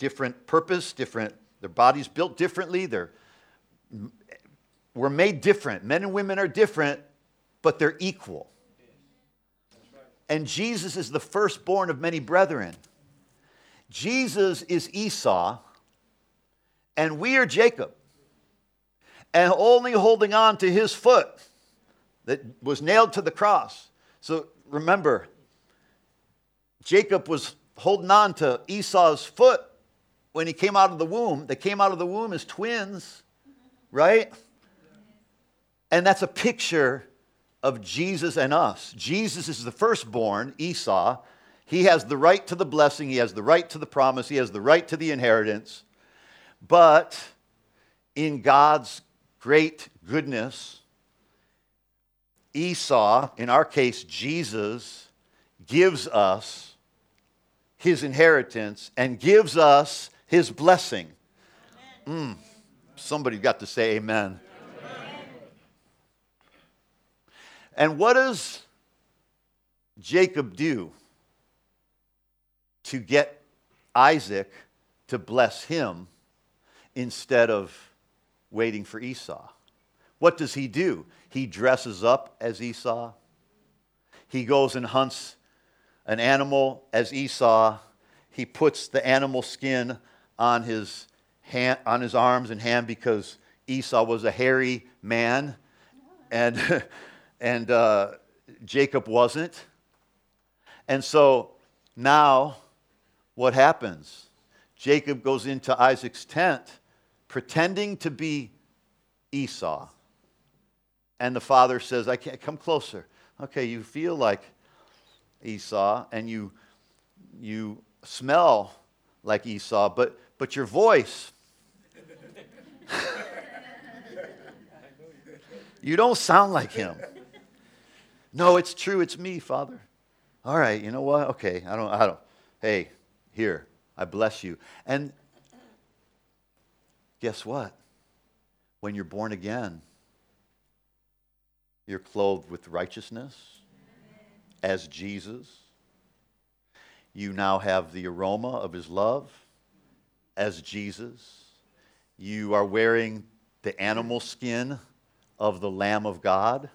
different purpose, different. Their bodies built differently. They're we're made different. Men and women are different, but they're equal. And Jesus is the firstborn of many brethren. Jesus is Esau, and we are Jacob and only holding on to his foot that was nailed to the cross. So remember, Jacob was holding on to Esau's foot when he came out of the womb. They came out of the womb as twins, right? And that's a picture of Jesus and us. Jesus is the firstborn, Esau. He has the right to the blessing, he has the right to the promise, he has the right to the inheritance. But in God's great goodness, Esau, in our case, Jesus, gives us his inheritance and gives us his blessing. Mm, somebody got to say amen. amen. And what does Jacob do to get Isaac to bless him instead of waiting for Esau. What does he do? He dresses up as Esau. He goes and hunts an animal as Esau. He puts the animal skin on his, hand, on his arms and hand because Esau was a hairy man and, (laughs) and uh, Jacob wasn't. And so now what happens? Jacob goes into Isaac's tent pretending to be Esau. And the father says, I can't come closer. Okay, you feel like Esau and you, you smell like Esau, but, but your voice, (laughs) you don't sound like him. No, it's true. It's me, Father. All right, you know what? Okay, I don't, I don't. Hey, here, I bless you. And Guess what? When you're born again, you're clothed with righteousness as Jesus. You now have the aroma of his love as Jesus. You are wearing the animal skin of the Lamb of God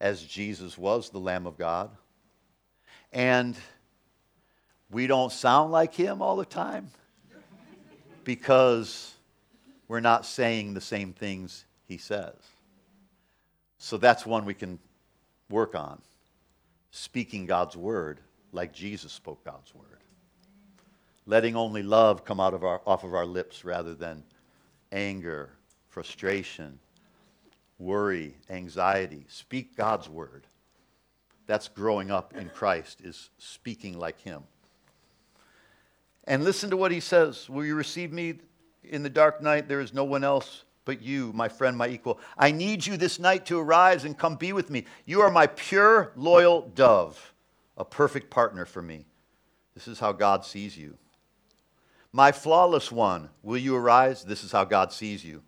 as Jesus was the Lamb of God. And we don't sound like him all the time because we're not saying the same things he says. So that's one we can work on. Speaking God's word like Jesus spoke God's word. Letting only love come out of our, off of our lips rather than anger, frustration, worry, anxiety. Speak God's word. That's growing up in Christ, is speaking like him. And listen to what he says Will you receive me in the dark night? There is no one else but you, my friend, my equal. I need you this night to arise and come be with me. You are my pure, loyal dove, a perfect partner for me. This is how God sees you. My flawless one, will you arise? This is how God sees you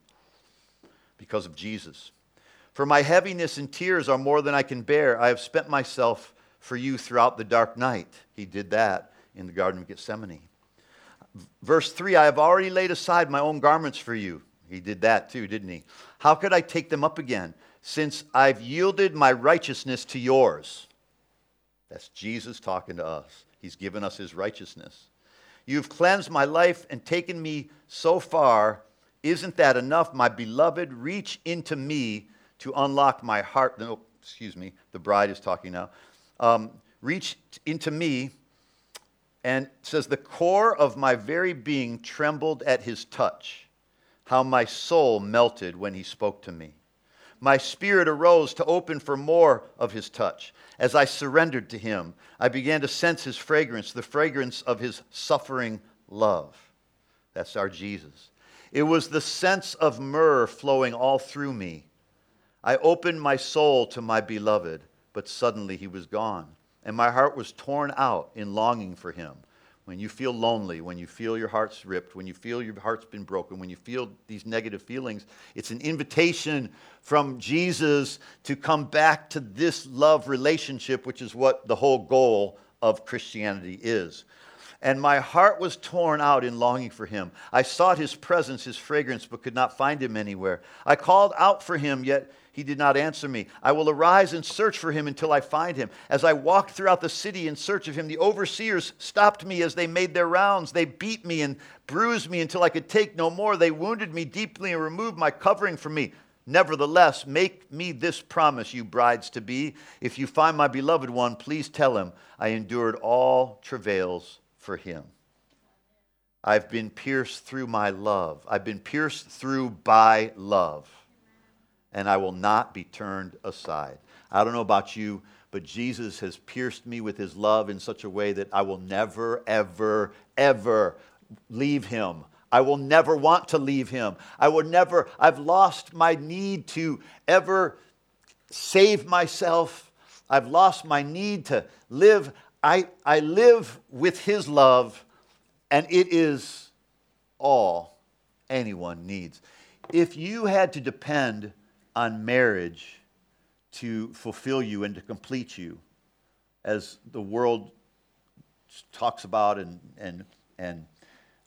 because of Jesus. For my heaviness and tears are more than I can bear. I have spent myself for you throughout the dark night. He did that in the Garden of Gethsemane. Verse 3 I have already laid aside my own garments for you. He did that too, didn't he? How could I take them up again since I've yielded my righteousness to yours? That's Jesus talking to us. He's given us his righteousness. You've cleansed my life and taken me so far. Isn't that enough? My beloved, reach into me to unlock my heart. No, excuse me, the bride is talking now. Um, reach into me and says, The core of my very being trembled at his touch how my soul melted when he spoke to me. My spirit arose to open for more of his touch. As I surrendered to him, I began to sense his fragrance, the fragrance of his suffering love. That's our Jesus. It was the sense of myrrh flowing all through me. I opened my soul to my beloved, but suddenly he was gone, and my heart was torn out in longing for him when you feel lonely, when you feel your heart's ripped, when you feel your heart's been broken, when you feel these negative feelings, it's an invitation from Jesus to come back to this love relationship, which is what the whole goal of Christianity is. And my heart was torn out in longing for him. I sought his presence, his fragrance, but could not find him anywhere. I called out for him, yet he did not answer me. I will arise and search for him until I find him. As I walked throughout the city in search of him, the overseers stopped me as they made their rounds. They beat me and bruised me until I could take no more. They wounded me deeply and removed my covering from me. Nevertheless, make me this promise, you brides to be. If you find my beloved one, please tell him I endured all travails for him. I've been pierced through my love. I've been pierced through by love and I will not be turned aside. I don't know about you, but Jesus has pierced me with his love in such a way that I will never, ever, ever leave him. I will never want to leave him. I will never, I've lost my need to ever save myself. I've lost my need to live. I, I live with his love, and it is all anyone needs. If you had to depend on marriage to fulfill you and to complete you, as the world talks about and, and, and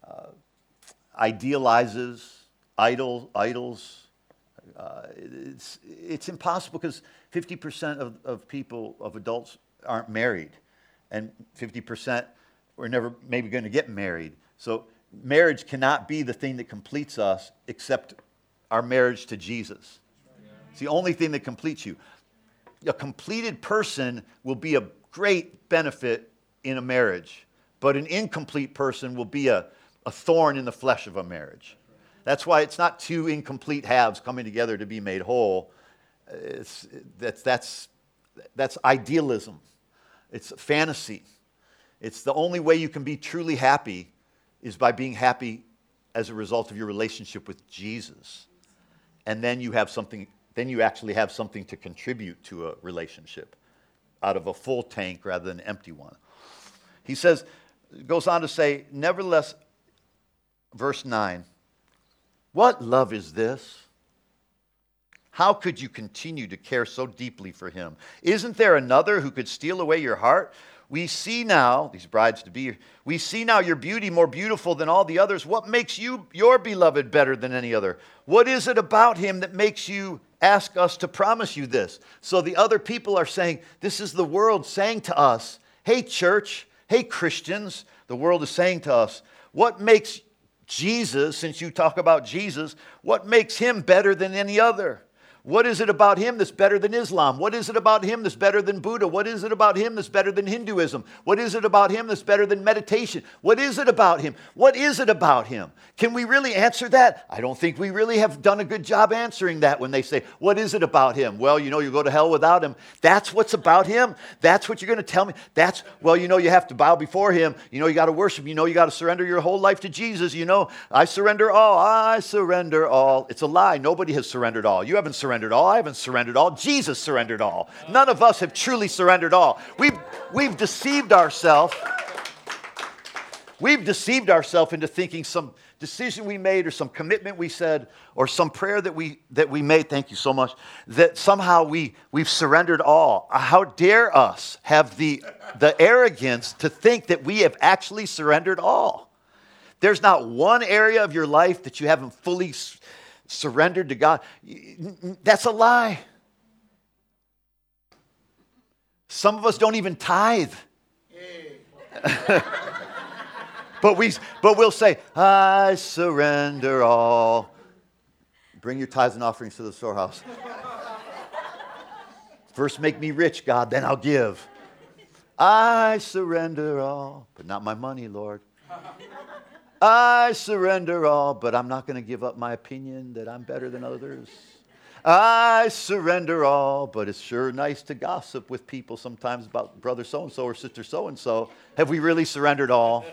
uh, idealizes idol, idols. Uh, it's, it's impossible because 50% of, of people, of adults, aren't married, and 50% are never maybe going to get married. So marriage cannot be the thing that completes us except our marriage to Jesus. It's the only thing that completes you. A completed person will be a great benefit in a marriage, but an incomplete person will be a, a thorn in the flesh of a marriage. That's why it's not two incomplete halves coming together to be made whole. It's, that's, that's, that's idealism, it's fantasy. It's the only way you can be truly happy is by being happy as a result of your relationship with Jesus. And then you have something then you actually have something to contribute to a relationship out of a full tank rather than an empty one. He says, goes on to say, nevertheless, verse 9, what love is this? How could you continue to care so deeply for him? Isn't there another who could steal away your heart? We see now, these brides to be, we see now your beauty more beautiful than all the others. What makes you, your beloved, better than any other? What is it about him that makes you ask us to promise you this. So the other people are saying, This is the world saying to us, Hey, church, hey, Christians, the world is saying to us, What makes Jesus, since you talk about Jesus, what makes him better than any other? What is it about him that's better than Islam? What is it about him that's better than Buddha? What is it about him that's better than Hinduism? What is it about him that's better than meditation? What is it about him? What is it about him? Can we really answer that? I don't think we really have done a good job answering that when they say, What is it about him? Well, you know, you go to hell without him. That's what's about him. That's what you're going to tell me. That's, well, you know, you have to bow before him. You know, you got to worship. You know, you got to surrender your whole life to Jesus. You know, I surrender all. I surrender all. It's a lie. Nobody has surrendered all. You haven't surrendered all. I haven't surrendered all. Jesus surrendered all. None of us have truly surrendered all. We've, we've deceived ourselves. We've deceived ourselves into thinking some decision we made or some commitment we said or some prayer that we that we made thank you so much that somehow we we've surrendered all uh, how dare us have the the arrogance to think that we have actually surrendered all there's not one area of your life that you haven't fully surrendered to God. That's a lie. Some of us don't even tithe. (laughs) but, we, but we'll say, I surrender all. Bring your tithes and offerings to the storehouse. First, make me rich, God, then I'll give. I surrender all, but not my money, Lord. I surrender all, but I'm not going to give up my opinion that I'm better than others. I surrender all, but it's sure nice to gossip with people sometimes about brother so and so or sister so and so. Have we really surrendered all?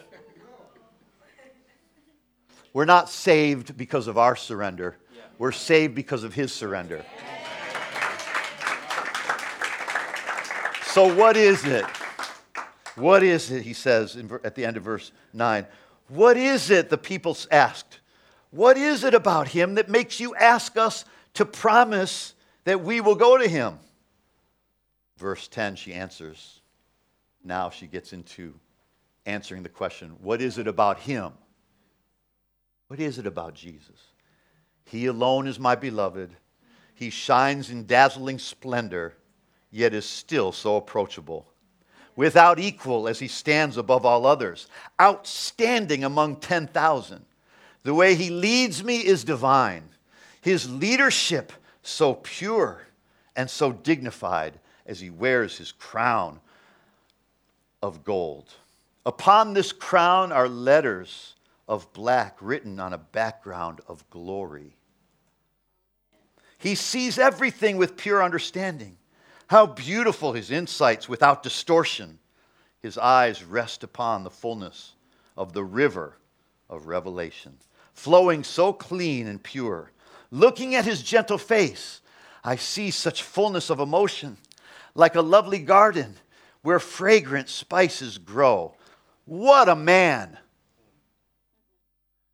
We're not saved because of our surrender, we're saved because of his surrender. So, what is it? What is it, he says in, at the end of verse 9? What is it, the people asked? What is it about him that makes you ask us to promise that we will go to him? Verse 10, she answers. Now she gets into answering the question what is it about him? What is it about Jesus? He alone is my beloved. He shines in dazzling splendor, yet is still so approachable without equal as he stands above all others, outstanding among 10,000. The way he leads me is divine. His leadership so pure and so dignified as he wears his crown of gold. Upon this crown are letters of black written on a background of glory. He sees everything with pure understanding. How beautiful his insights without distortion. His eyes rest upon the fullness of the river of revelation, flowing so clean and pure. Looking at his gentle face, I see such fullness of emotion, like a lovely garden where fragrant spices grow. What a man!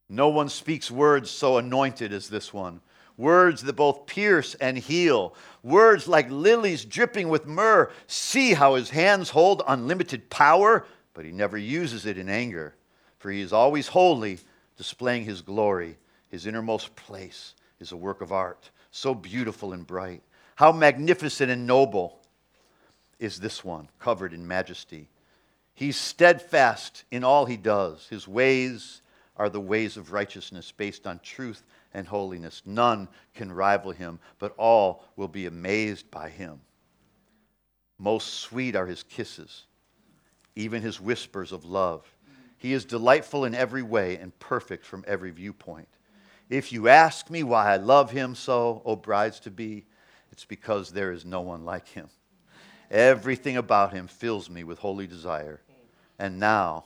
No one speaks words so anointed as this one words that both pierce and heal, words like lilies dripping with myrrh. See how his hands hold unlimited power, but he never uses it in anger, for he is always holy, displaying his glory. His innermost place is a work of art, so beautiful and bright. How magnificent and noble is this one, covered in majesty. He's steadfast in all he does. His ways are the ways of righteousness based on truth and holiness. None can rival him, but all will be amazed by him. Most sweet are his kisses, even his whispers of love. He is delightful in every way and perfect from every viewpoint. If you ask me why I love him so, O brides to be, it's because there is no one like him. Everything about him fills me with holy desire. And now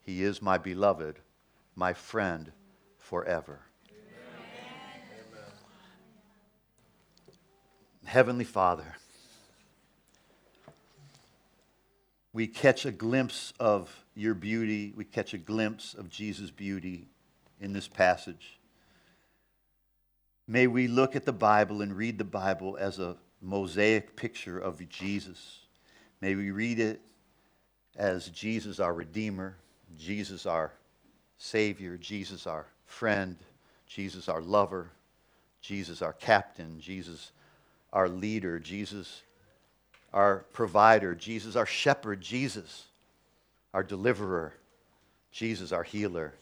he is my beloved, my friend forever. Heavenly Father, we catch a glimpse of your beauty, we catch a glimpse of Jesus' beauty in this passage. May we look at the Bible and read the Bible as a mosaic picture of Jesus. May we read it as Jesus, our Redeemer, Jesus, our Savior, Jesus, our friend, Jesus, our lover, Jesus, our captain, Jesus, our leader, Jesus, our provider, Jesus, our shepherd, Jesus, our deliverer, Jesus, our healer,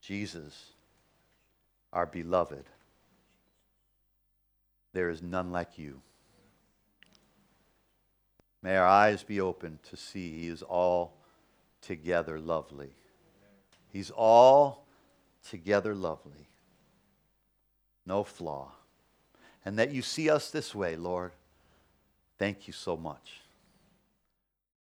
Jesus, our beloved. There is none like you. May our eyes be open to see He is all together lovely. He's all together lovely. No flaw. And that you see us this way, Lord. Thank you so much.